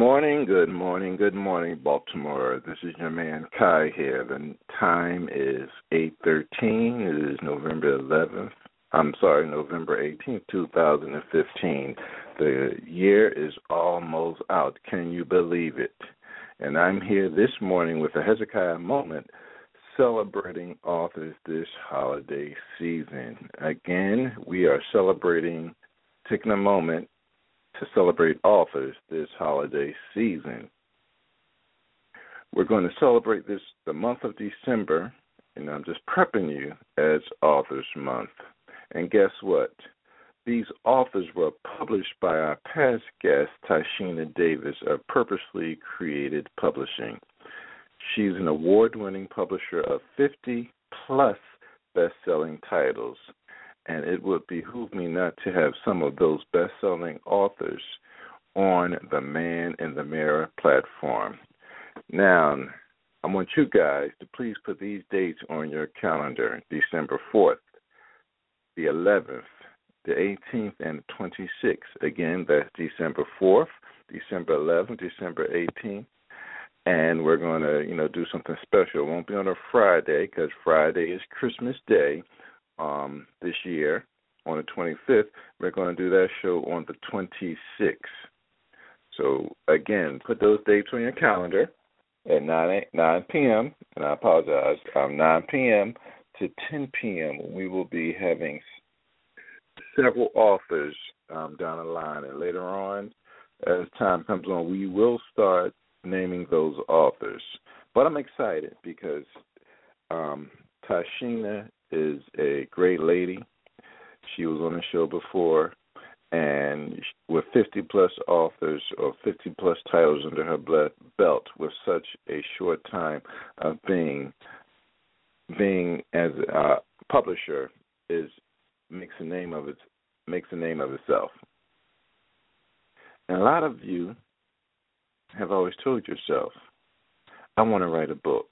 Morning, good morning, good morning, Baltimore. This is your man Kia here. The time is 8:13. It is November 11th. I'm sorry, November 18th, 2015. The year is almost out. Can you believe it? And I'm here this morning with a Hezekiah moment celebrating authors this holiday season. Again, we are celebrating, taking a moment to celebrate authors this holiday season. We're going to celebrate this the month of December, and I'm just prepping you as Authors Month. And guess what? These authors were published by our past guest, Tieshena Davis of Purposely Created Publishing. She's an award winning publisher of 50 plus best selling titles and it would behoove me not to have some of those best selling authors on the Man in the Mirror platform. Now, I want you guys to please put these dates on your calendar December 4th, the 11th, the 18th, and the 26th. Again, that's December 4th, December 11th, December 18th. And we're going to, you know, do something special. It won't be on a Friday because Friday is Christmas Day year on the 25th. We're going to do that show on the 26th. So again, put those dates on your calendar at 9 9 p.m. And I apologize, um, 9 p.m. to 10 p.m. We will be having several authors um, down the line, and later on, as time comes on, we will start naming those authors. But I'm excited because um, Tieshena is a great lady. She was on the show before, and with 50 plus authors or 50 plus titles under her belt, with such a short time of being being as a publisher is makes a name of it makes a name of itself. And a lot of you have always told yourself, I want to write a book.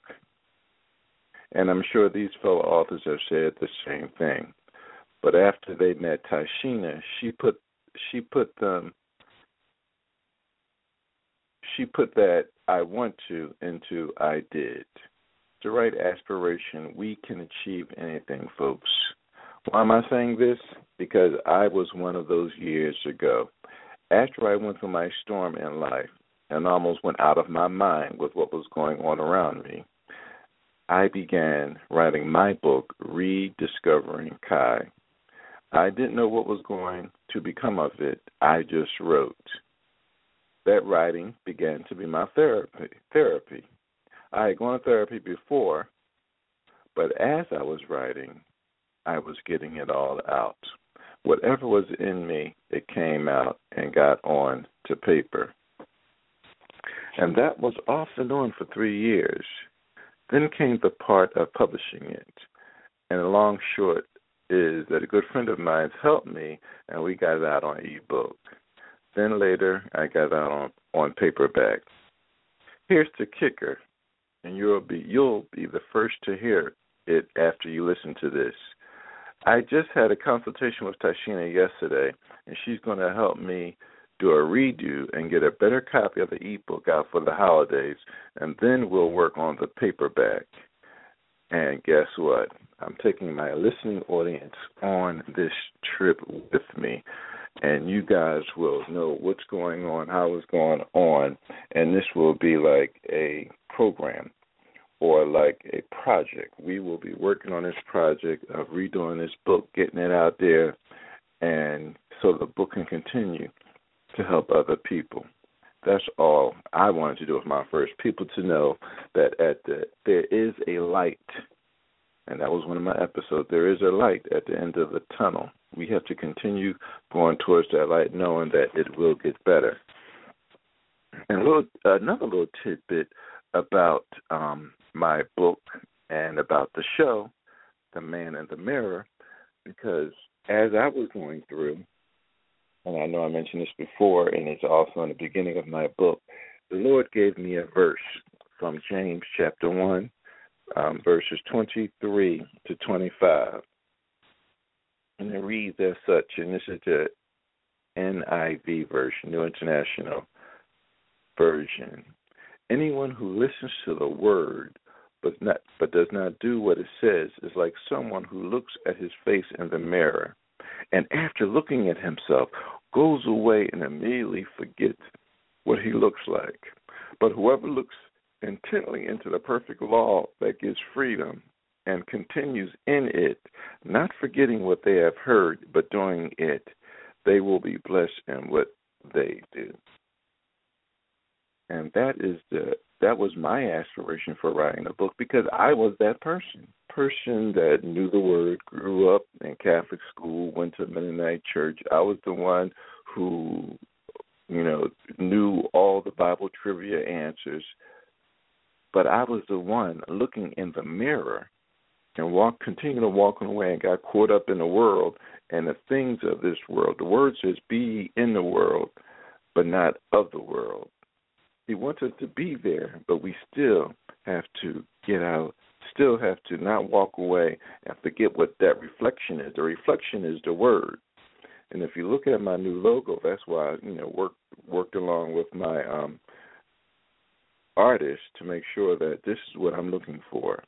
And I'm sure these fellow authors have said the same thing. But after they met Tieshena, she put she put them she put that I want to into I did. The right aspiration, we can achieve anything, folks. Why am I saying this? Because I was one of those years ago. After I went through my storm in life and almost went out of my mind with what was going on around me, I began writing my book, Rediscovering Kia. I didn't know what was going to become of it. I just wrote. That writing began to be my therapy. Therapy. I had gone to therapy before, but as I was writing, I was getting it all out. Whatever was in me, it came out and got on to paper. And that was off and on for three years. Then came the part of publishing it. And long short is that a good friend of mine's helped me, and we got it out on ebook. Then later, I got it out on on paperback. Here's the kicker, and you'll be you'll be the first to hear it after you listen to this. I just had a consultation with Tieshena yesterday, and she's going to help me do a redo and get a better copy of the ebook out for the holidays, and then we'll work on the paperback. And guess what? I'm taking my listening audience on this trip with me. And you guys will know what's going on, how it's going on, and this will be like a program or like a project. We will be working on this project of redoing this book, getting it out there, and so the book can continue to help other people. That's all I wanted to do with my first. People to know that at the there is a light, and that was one of my episodes. There is a light at the end of the tunnel. We have to continue going towards that light, knowing that it will get better. And a little, another little tidbit about um, my book and about the show, The Man in the Mirror, because as I was going through and I know I mentioned this before, and it's also in the beginning of my book. The Lord gave me a verse from James chapter 1, um, verses 23 to 25. And it reads as such, and this is the NIV version, New International. version. Anyone who listens to the word but not but does not do what it says is like someone who looks at his face in the mirror and after looking at himself goes away and immediately forgets what he looks like. But whoever looks intently into the perfect law that gives freedom and continues in it, not forgetting what they have heard, but doing it, they will be blessed in what they do. And that is the that was my aspiration for writing a book because I was that person. Person that knew the word, grew up in Catholic school, went to Mennonite church. I was the one who, you know, knew all the Bible trivia answers. But I was the one looking in the mirror and walk continue to walk away and got caught up in the world and the things of this world. The word says be in the world, but not of the world. He wants us to be there, but we still have to get out, still have to not walk away and forget what that reflection is. The reflection is the word. And if you look at my new logo, that's why I, you know, worked worked along with my um artist to make sure that this is what I'm looking for.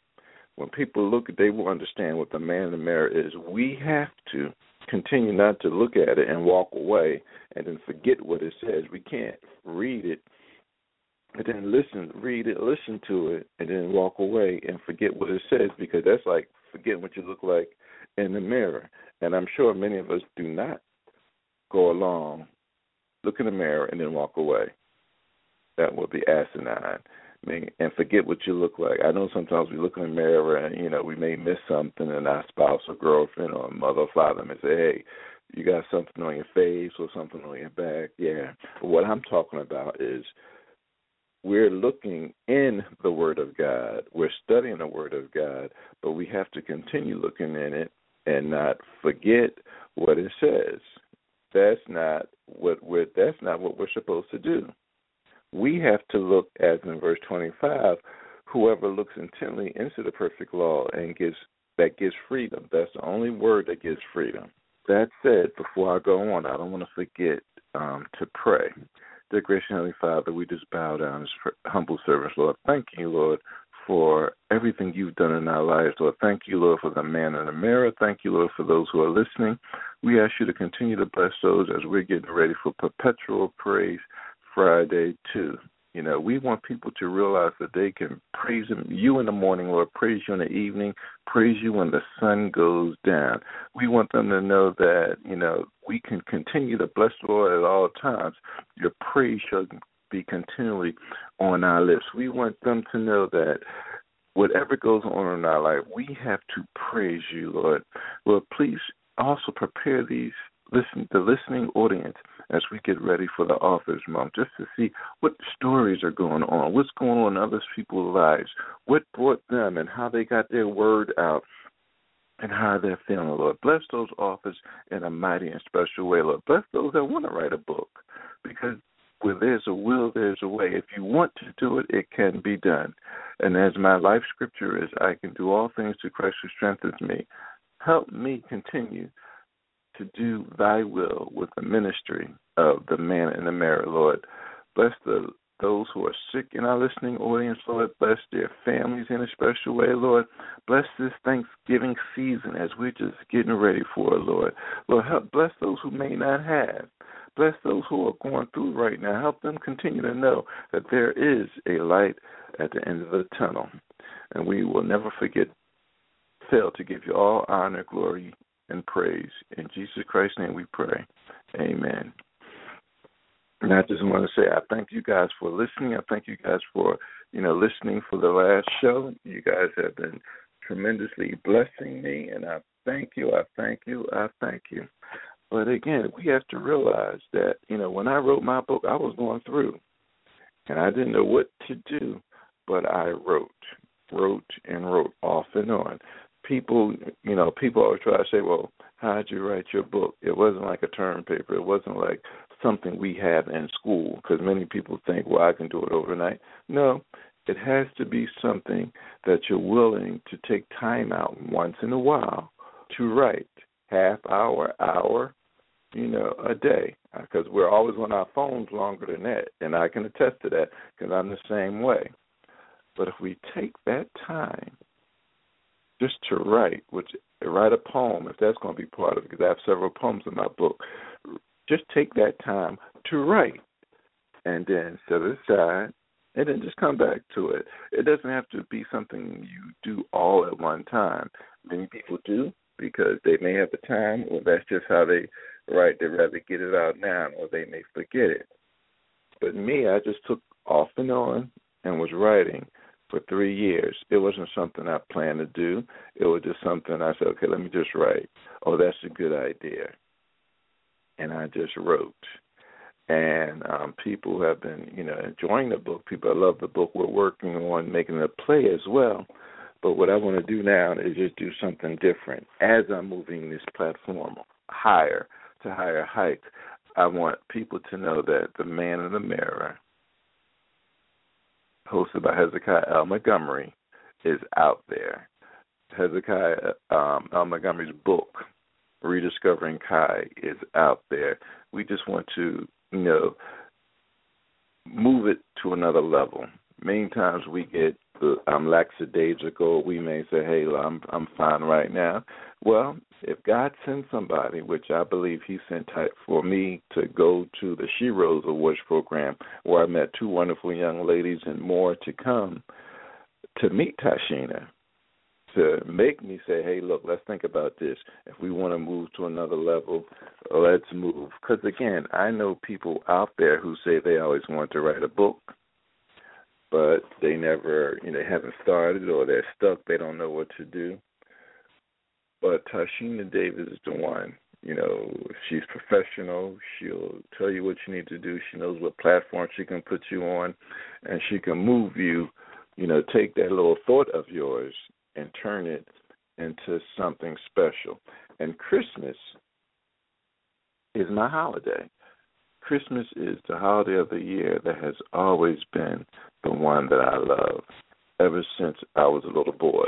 When people look, they will understand what the man in the mirror is. We have to continue not to look at it and walk away and then forget what it says. We can't read it and then listen, read it, listen to it, and then walk away and forget what it says because that's like forgetting what you look like in the mirror. And I'm sure many of us do not go along, look in the mirror, and then walk away. That would be asinine. I mean, and forget what you look like. I know sometimes we look in the mirror and you know we may miss something, and our spouse or girlfriend or mother or father may say, "Hey, you got something on your face or something on your back." Yeah. What I'm talking about is we're looking in the Word of God. We're studying the Word of God, but we have to continue looking in it and not forget what it says. That's not what we're that's not what we're supposed to do. We have to look as in verse twenty five, whoever looks intently into the perfect law and gives that gives freedom. That's the only word that gives freedom. That said, before I go on, I don't want to forget um, to pray. Dear gracious Heavenly Father, we just bow down as humble servants, Lord. Thank you, Lord, for everything you've done in our lives, Lord. Thank you, Lord, for the man in the mirror. Thank you, Lord, for those who are listening. We ask you to continue to bless those as we're getting ready for Perpetual Praise Friday, too. You know, we want people to realize that they can praise him, you in the morning, Lord, praise you in the evening, praise you when the sun goes down. We want them to know that, you know, we can continue to bless the Lord at all times. Your praise shall be continually on our lips. We want them to know that whatever goes on in our life, we have to praise you, Lord. Lord, please also prepare these listen the listening audience as we get ready for the author's month, just to see what stories are going on, what's going on in other people's lives, what brought them and how they got their word out and how they're feeling, Lord. Bless those authors in a mighty and special way, Lord. Bless those that want to write a book because where there's a will, there's a way. If you want to do it, it can be done. And as my life scripture is, I can do all things through Christ who strengthens me. Help me continue to do thy will with the ministry of the man in the mirror, Lord. Bless the those who are sick in our listening audience, Lord. Bless their families in a special way, Lord. Bless this Thanksgiving season as we're just getting ready for it, Lord. Lord, help bless those who may not have. Bless those who are going through right now. Help them continue to know that there is a light at the end of the tunnel. And we will never forget, fail to give you all honor, glory, and praise. In Jesus Christ's name we pray. Amen. And I just want to say I thank you guys for listening. I thank you guys for, you know, listening for the last show. You guys have been tremendously blessing me and I thank you, I thank you, I thank you. But again, we have to realize that, you know, when I wrote my book I was going through and I didn't know what to do, but I wrote, wrote and wrote off and on people, you know, people always try to say, well, how did you write your book? It wasn't like a term paper. It wasn't like something we have in school because many people think, well, I can do it overnight. No, it has to be something that you're willing to take time out once in a while to write half hour, hour, you know, a day because we're always on our phones longer than that, and I can attest to that because I'm the same way. But if we take that time just to write, which write a poem, if that's going to be part of it, because I have several poems in my book, just take that time to write, and then set it aside, and then just come back to it. It doesn't have to be something you do all at one time. Many people do because they may have the time, or that's just how they write. They'd rather get it out now, or they may forget it. But me, I just took off and on and was writing for three years. It wasn't something I planned to do. It was just something I said, okay, let me just write. Oh, that's a good idea. And I just wrote and um, people have been, you know, enjoying the book. People love the book. We're working on making a play as well. But what I want to do now is just do something different. As I'm moving this platform higher to higher heights, I want people to know that the Man in the Mirror, hosted by Hezekiah L. Montgomery, is out there. Hezekiah um, L. Montgomery's book, Rediscovering Kia, is out there. We just want to you know, move it to another level. Many times we get I'm lackadaisical. We may say, "Hey, I'm I'm fine right now." Well, if God sends somebody, which I believe He sent for me to go to the Sheroes Awards program, where I met two wonderful young ladies and more to come, to meet Tieshena, to make me say, hey, look, let's think about this. If we want to move to another level, let's move. Because again, I know people out there who say they always want to write a book, but they never, you know, haven't started or they're stuck. They don't know what to do. But Tieshena Davis is the one. You know, she's professional. She'll tell you what you need to do. She knows what platform she can put you on, and she can move you. You know, take that little thought of yours and turn it into something special. And Christmas is my holiday. Christmas is the holiday of the year that has always been the one that I love ever since I was a little boy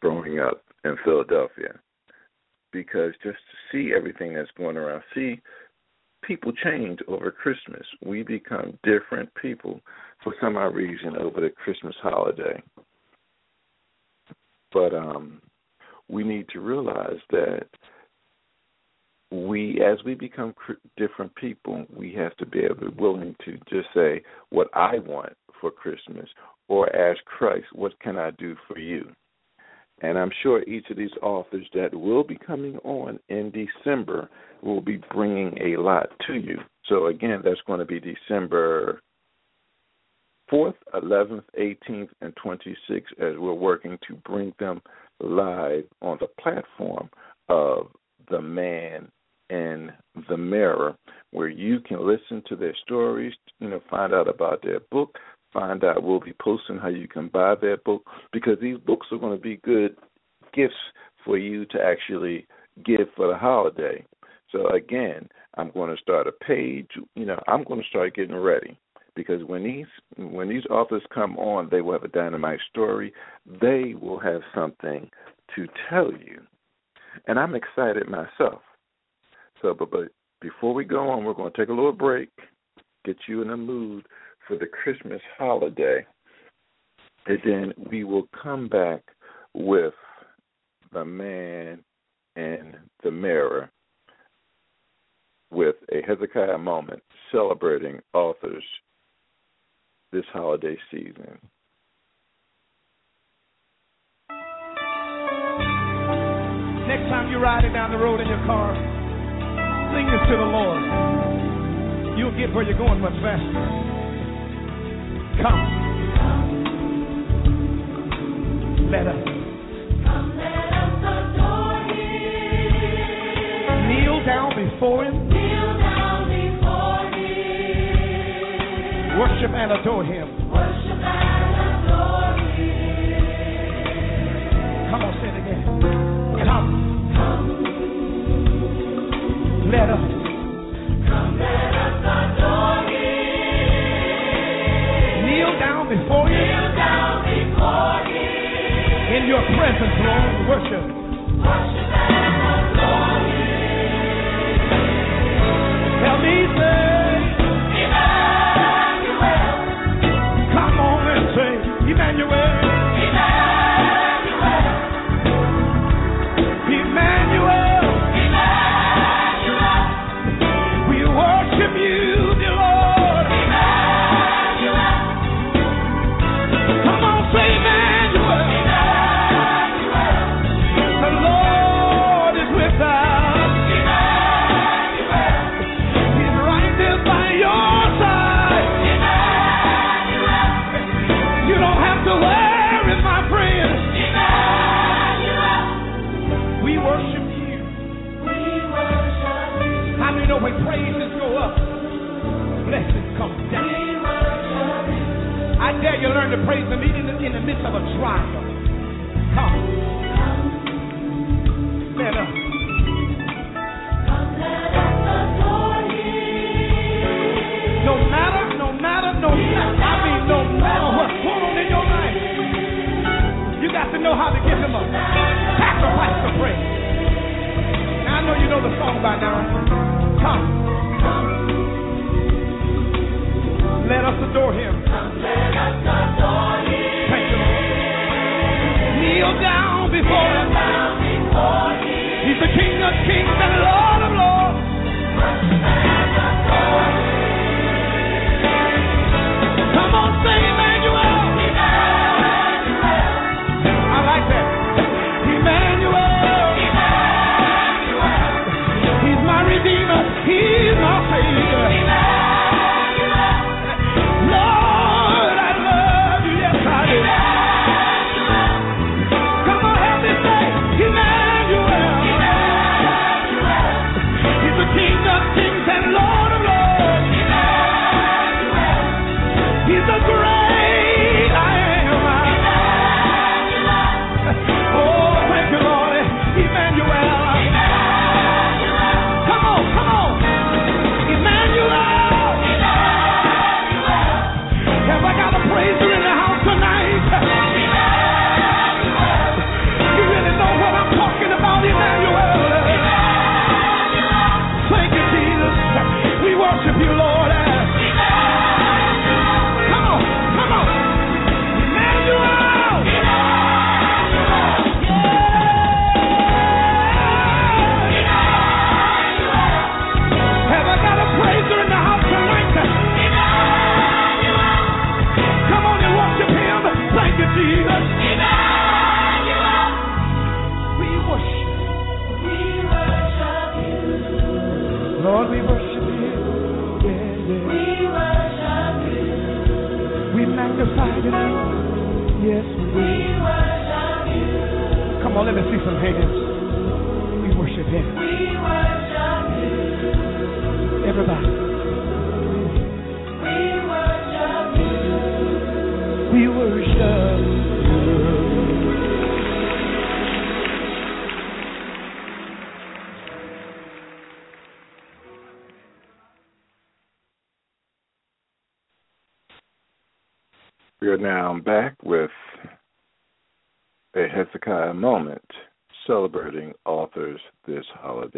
growing up in Philadelphia. Because just to see everything that's going around, see people change over Christmas. We become different people for some odd reason over the Christmas holiday. But um, we need to realize that we, as we become cr- different people, we have to be able willing to just say what I want for Christmas, or ask Christ, what can I do for you? And I'm sure each of these authors that will be coming on in December will be bringing a lot to you. So again, that's going to be December 4th, 11th, 18th, and 26th as we're working to bring them live on the platform of The Man in the Mirror, where you can listen to their stories, you know, find out about their book, find out we'll be posting how you can buy that book because these books are going to be good gifts for you to actually give for the holiday. So again, I'm going to start a page, you know, I'm going to start getting ready because when these when these authors come on, they will have a dynamite story. They will have something to tell you, and I'm excited myself. So, but but before we go on, we're going to take a little break, get you in the mood for the Christmas holiday, and then we will come back with the man and the mirror with a Hezekiah moment celebrating authors this holiday season. Next time you're riding down the road in your car, sing this to the Lord. You'll get where you're going much faster. Come. Let us. Come, let us adore Him. Kneel down before Him. Kneel down before Him. Worship and adore Him. Worship and adore Him. Come on, say it again. Come. Come, Let us. before you. down before. In your presence, Lord, worship. Worship and. Tell me, sir.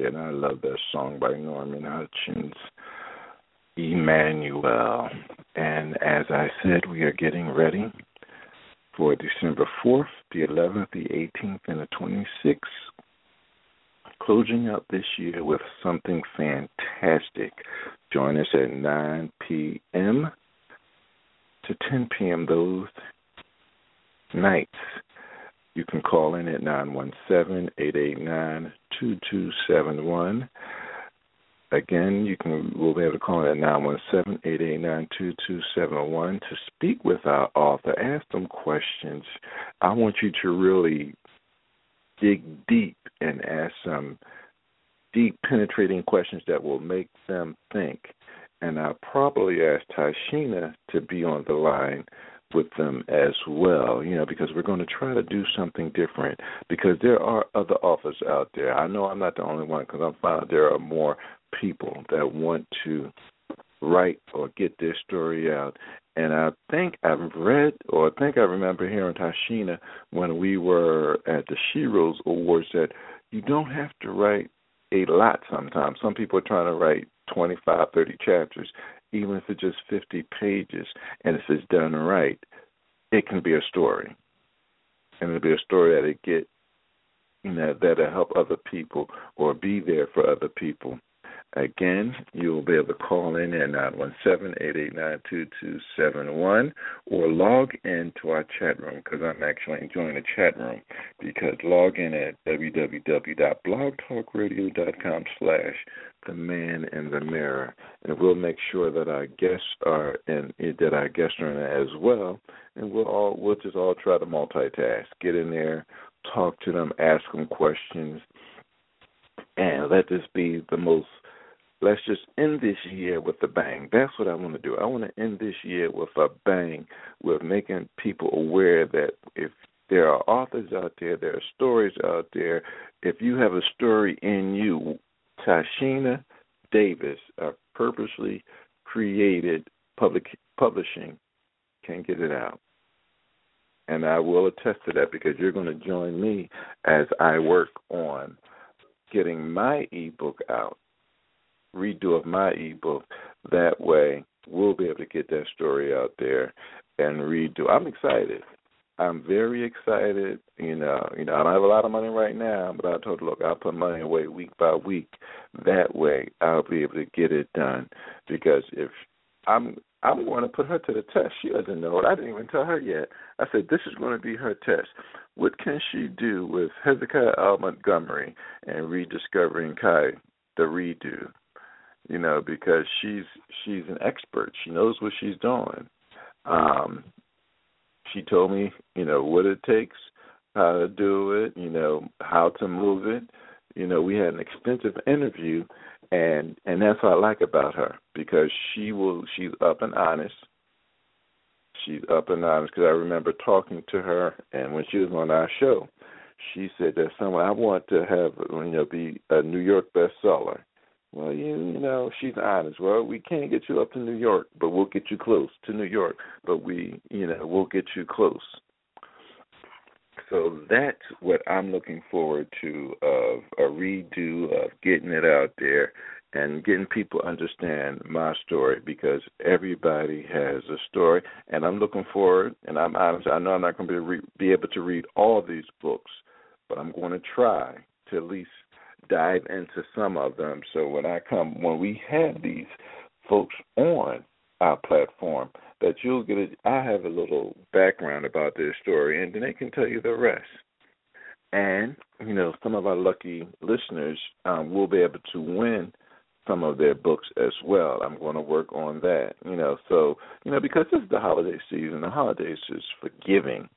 And I love that song by Norman Hutchins, Emmanuel. And as I said, we are getting ready for December 4th, the 11th, the 18th, and the 26th. Closing out this year with something fantastic. Join us at 9 p.m. to 10 p.m. those nights. You can call in at 917-889-2271. Again, you can we'll be able to call in at 917-889-2271 to speak with our author. Ask them questions. I want you to really dig deep and ask some deep penetrating questions that will make them think. And I'll probably ask Tieshena to be on the line with them as well, you know, because we're going to try to do something different because there are other authors out there. I know I'm not the only one because I'm finding there are more people that want to write or get their story out. And I think I've read or I think I remember hearing Tieshena when we were at the Sheroes Awards that you don't have to write a lot sometimes. Some people are trying to write 25, 30 chapters, even if it's just 50 pages. And if it's done right, it can be a story. And it'll be a story that'll get, you know, that'll help other people or be there for other people. Again, you will be able to call in at 917-889-2271 or log in to our chat room because I'm actually enjoying the chat room because log in at www.blogtalkradio.com slash the man in the mirror. And we'll make sure that our guests are in that our guests are in as well. And we'll all we'll just all try to multitask get in there talk to them ask them questions and let this be the most let's just end this year with a bang. That's what I want to do. I want to end this year with a bang, with making people aware that if there are authors out there, there are stories out there. If you have a story in you, Tieshena Davis, a purposely created public publishing, can get it out. And I will attest to that because you're going to join me as I work on getting my ebook out, redo of my ebook. That way, we'll be able to get that story out there and redo. I'm excited. I'm very excited. You know, you know, I don't have a lot of money right now, but I told her, look, I'll put money away week by week. That way, I'll be able to get it done. Because if I'm, I'm going to put her to the test. She doesn't know it. I didn't even tell her yet. I said this is going to be her test. What can she do with Hezekiah L. Montgomery and rediscovering Kia the redo? You know, because she's she's an expert. She knows what she's doing. Um, she told me, you know, what it takes, how to do it, you know, how to move it. You know, we had an extensive interview, and and that's what I like about her because she will she's up and honest. She's up and honest because I remember talking to her, and when she was on our show, she said that someone I want to have you know be a New York bestseller. Well, you you know, she's honest. Well, we can't get you up to New York, but we'll get you close to New York. But we, you know, we'll get you close. So that's what I'm looking forward to of a redo of getting it out there and getting people understand my story because everybody has a story and I'm looking forward and I'm honest I know I'm not going to be, be able to read all these books but I'm going to try to at least dive into some of them so when I come when we have these folks on our platform that you'll get it. I have a little background about their story, and then they can tell you the rest. And you know, some of our lucky listeners um, will be able to win some of their books as well. I'm going to work on that. You know, so you know, because this is the holiday season, the holidays is forgiving,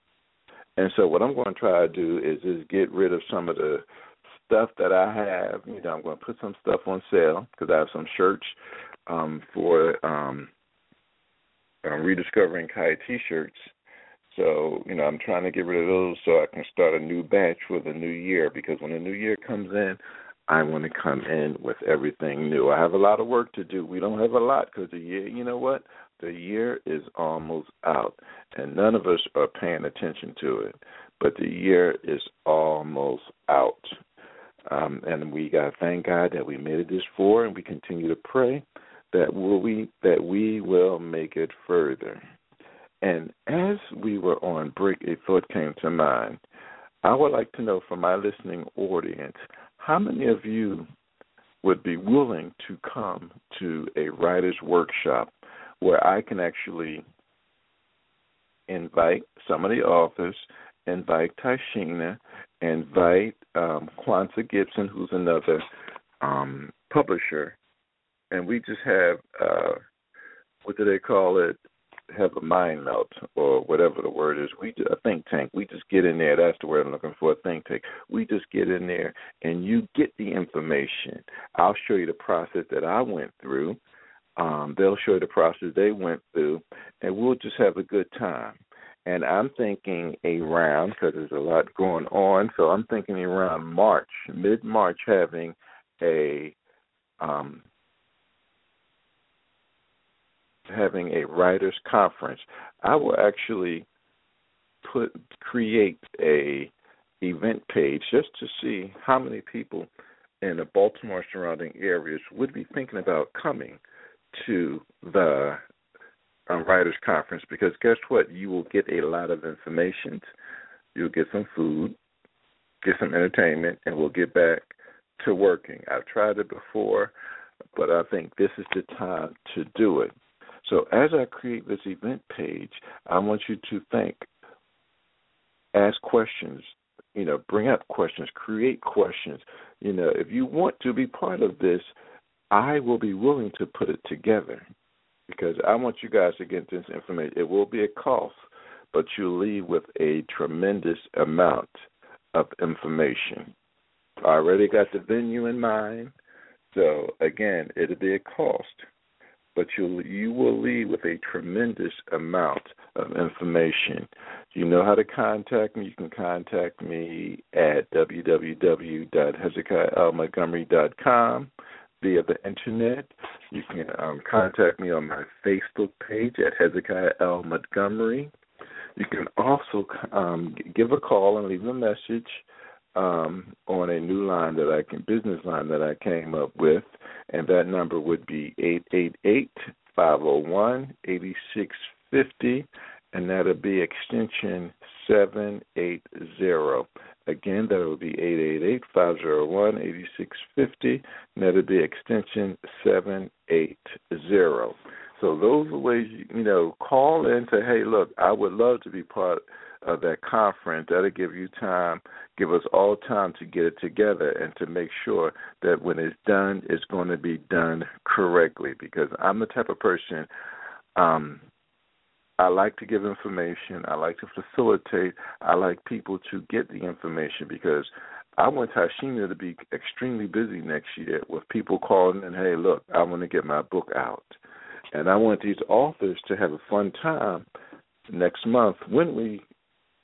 and so what I'm going to try to do is just get rid of some of the stuff that I have. You know, I'm going to put some stuff on sale because I have some shirts um, for um, um, rediscovering Kia T-shirts. So you know, I'm trying to get rid of those so I can start a new batch for the new year. Because when the new year comes in, I want to come in with everything new. I have a lot of work to do. We don't have a lot because the year, you know what? The year is almost out, and none of us are paying attention to it. But the year is almost out, um, and we to thank God that we made it this far, and we continue to pray that we that we will make it further. And as we were on break, a thought came to mind. I would like to know from my listening audience how many of you would be willing to come to a writer's workshop where I can actually invite some of the authors, invite Tieshena, invite um, Gibson, who's another um, publisher, and we just have uh what do they call it? Have a mind melt or whatever the word is. We a think tank. We just get in there. That's the word i'm looking for a think tank. We just get in there and you get the information. I'll show you the process that i went through. Um they'll show you the process they went through and we'll just have a good time and i'm thinking around because there's a lot going on so i'm thinking around march mid march having a um having a writers conference, I will actually put create a event page just to see how many people in the Baltimore surrounding areas would be thinking about coming to the um, writers conference because guess what? You will get a lot of information. You'll get some food get some entertainment and we'll get back to working. I've tried it before but i think this is the time to do it. So as I create this event page, I want you to think, ask questions, you know, bring up questions, create questions. You know, if you want to be part of this, I will be willing to put it together because I want you guys to get this information. It will be a cost, but you'll leave with a tremendous amount of information. I already got the venue in mind. So again, it'll be a cost, but you you will leave with a tremendous amount of information. You know how to contact me. You can contact me at www.hezekiahlmontgomery.com via the internet. You can um, contact me on my Facebook page at Hezekiah L. Montgomery. You can also um, give a call and leave a message um, on a new line that I can business line that I came up with, and that number would be eight eight eight five zero one eighty six fifty, and that'll be extension seven eight zero. Again, that would be eight eight eight five zero one eighty six fifty, and that would be extension seven eight zero. So those are ways you, you know call in say, hey, look, I would love to be part of that conference. That'll give you time, give us all time to get it together and to make sure that when it's done, it's going to be done correctly. Because I'm the type of person. Um, I like to give information. I like to facilitate. I like people to get the information because I want Tieshena to be extremely busy next year with people calling and, hey, look, I want to get my book out. And I want these authors to have a fun time next month when we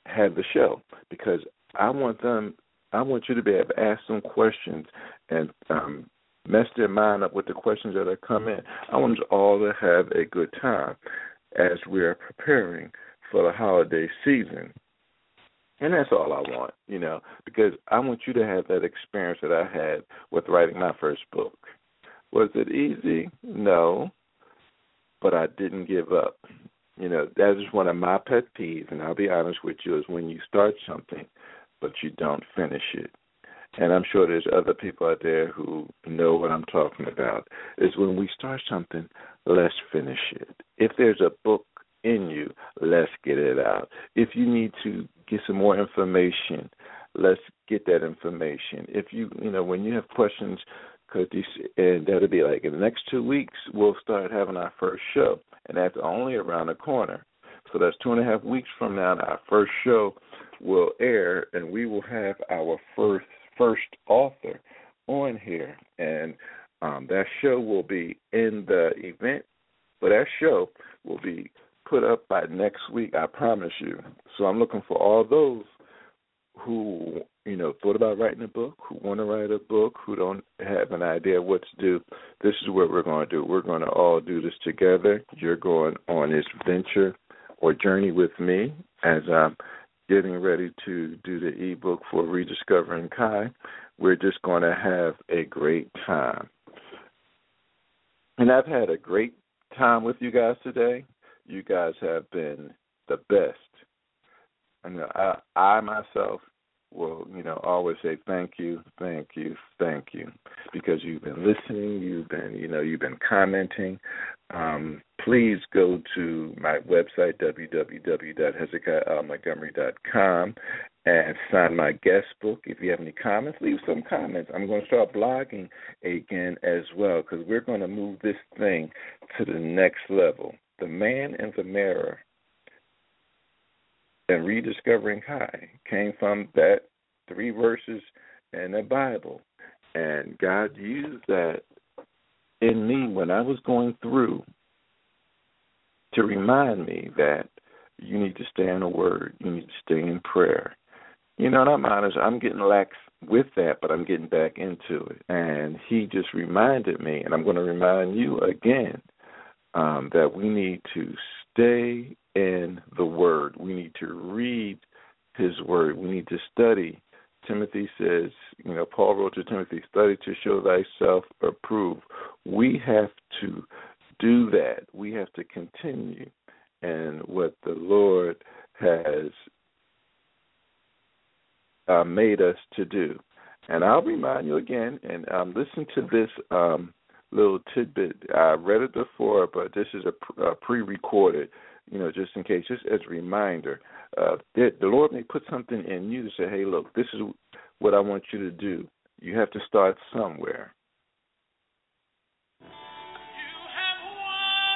have the show because I want them I want you to be able to ask them questions and um mess their mind up with the questions that are coming. I want us all to have a good time as we are preparing for the holiday season. And that's all I want, you know, because I want you to have that experience that I had with writing my first book. Was it easy? No. But I didn't give up. You know, that is one of my pet peeves, and I'll be honest with you, is when you start something, but you don't finish it. And I'm sure there's other people out there who know what I'm talking about. Is when we start something, let's finish it. If there's a book in you, let's get it out. If you need to get some more information, let's get that information. If you, you know, when you have questions, cause and that'll be like in the next two weeks, we'll start having our first show, and that's only around the corner. So that's two and a half weeks from now. Our first show will air, and we will have our first first author on here, and um, that show will be in the event. But that show will be put up by next week. I promise you. So I'm looking for all those who you know thought about writing a book, who want to write a book, who don't have an idea what to do. This is what we're going to do. We're going to all do this together. You're going on this venture or journey with me as I'm getting ready to do the ebook for rediscovering Kia. We're just going to have a great time. And I've had a great time with you guys today. You guys have been the best. And I, I myself will, you know, always say thank you, thank you, thank you, because you've been listening, you've been, you know, you've been commenting. Um, please go to my website www.hezekiahmontgomery.com and sign my guest book. If you have any comments, leave some comments. I'm going to start blogging again as well because we're going to move this thing to the next level. The man in the mirror and rediscovering Kia came from that three verses in the Bible. And God used that in me when I was going through to remind me that you need to stay in the Word, you need to stay in prayer. You know, and I'm honest, I'm getting lax with that, but I'm getting back into it. And He just reminded me, and I'm going to remind you again, um, that we need to stay in the Word. We need to read His Word. We need to study. Timothy says, you know, Paul wrote to Timothy, study to show thyself approved. We have to do that. We have to continue and what the Lord has uh, made us to do. And I'll remind you again, and um, listen to this um, little tidbit. I read it before, but this is a, a pre-recorded you know, just in case, just as a reminder. Uh, the Lord may put something in you to say, hey, look, this is what I want you to do. You have to start somewhere.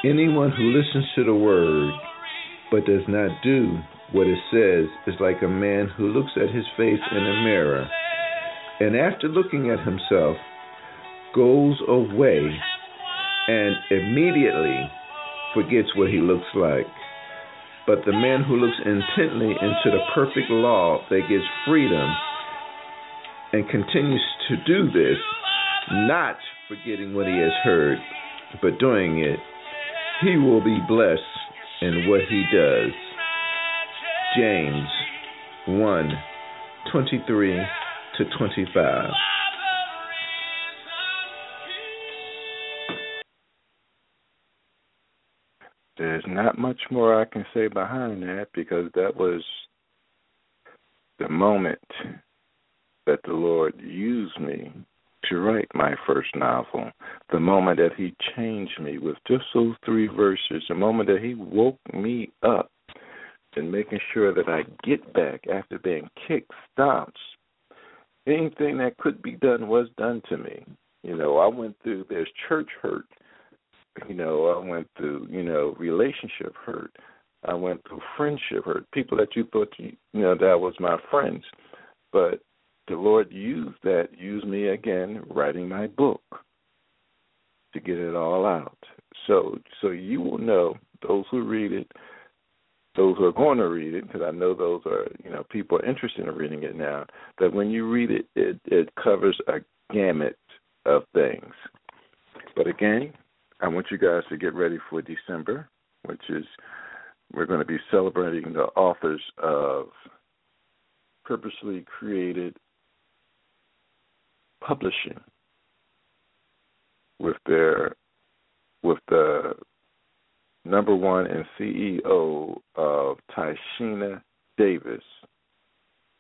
Anyone who listens to the word but does not do what it says is like a man who looks at his face in a mirror and after looking at himself goes away and immediately forgets what he looks like. But the man who looks intently into the perfect law that gives freedom and continues to do this, not forgetting what he has heard, but doing it, he will be blessed in what he does. James 1 23 to 25. Not much more I can say behind that because that was the moment that the Lord used me to write my first novel. The moment that He changed me with just those three verses, the moment that He woke me up and making sure that I get back after being kicked, stomped. Anything that could be done was done to me. You know, I went through, there's church hurt you know, I went through, you know, relationship hurt. I went through friendship hurt. People that you thought you, you know that was my friends, but the Lord used that, used me again, writing my book to get it all out. So, so you will know those who read it, those who are going to read it, because I know those are, you know, people are interested in reading it now. That when you read it, it it covers a gamut of things. But again, I want you guys to get ready for December, which is we're going to be celebrating the authors of Purposely Created Publishing with their with the number one and CEO of Tieshena Davis.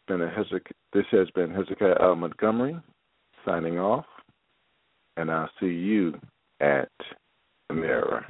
Hezek- this has been Hezekiah L. Montgomery signing off, and I'll see you at mirror.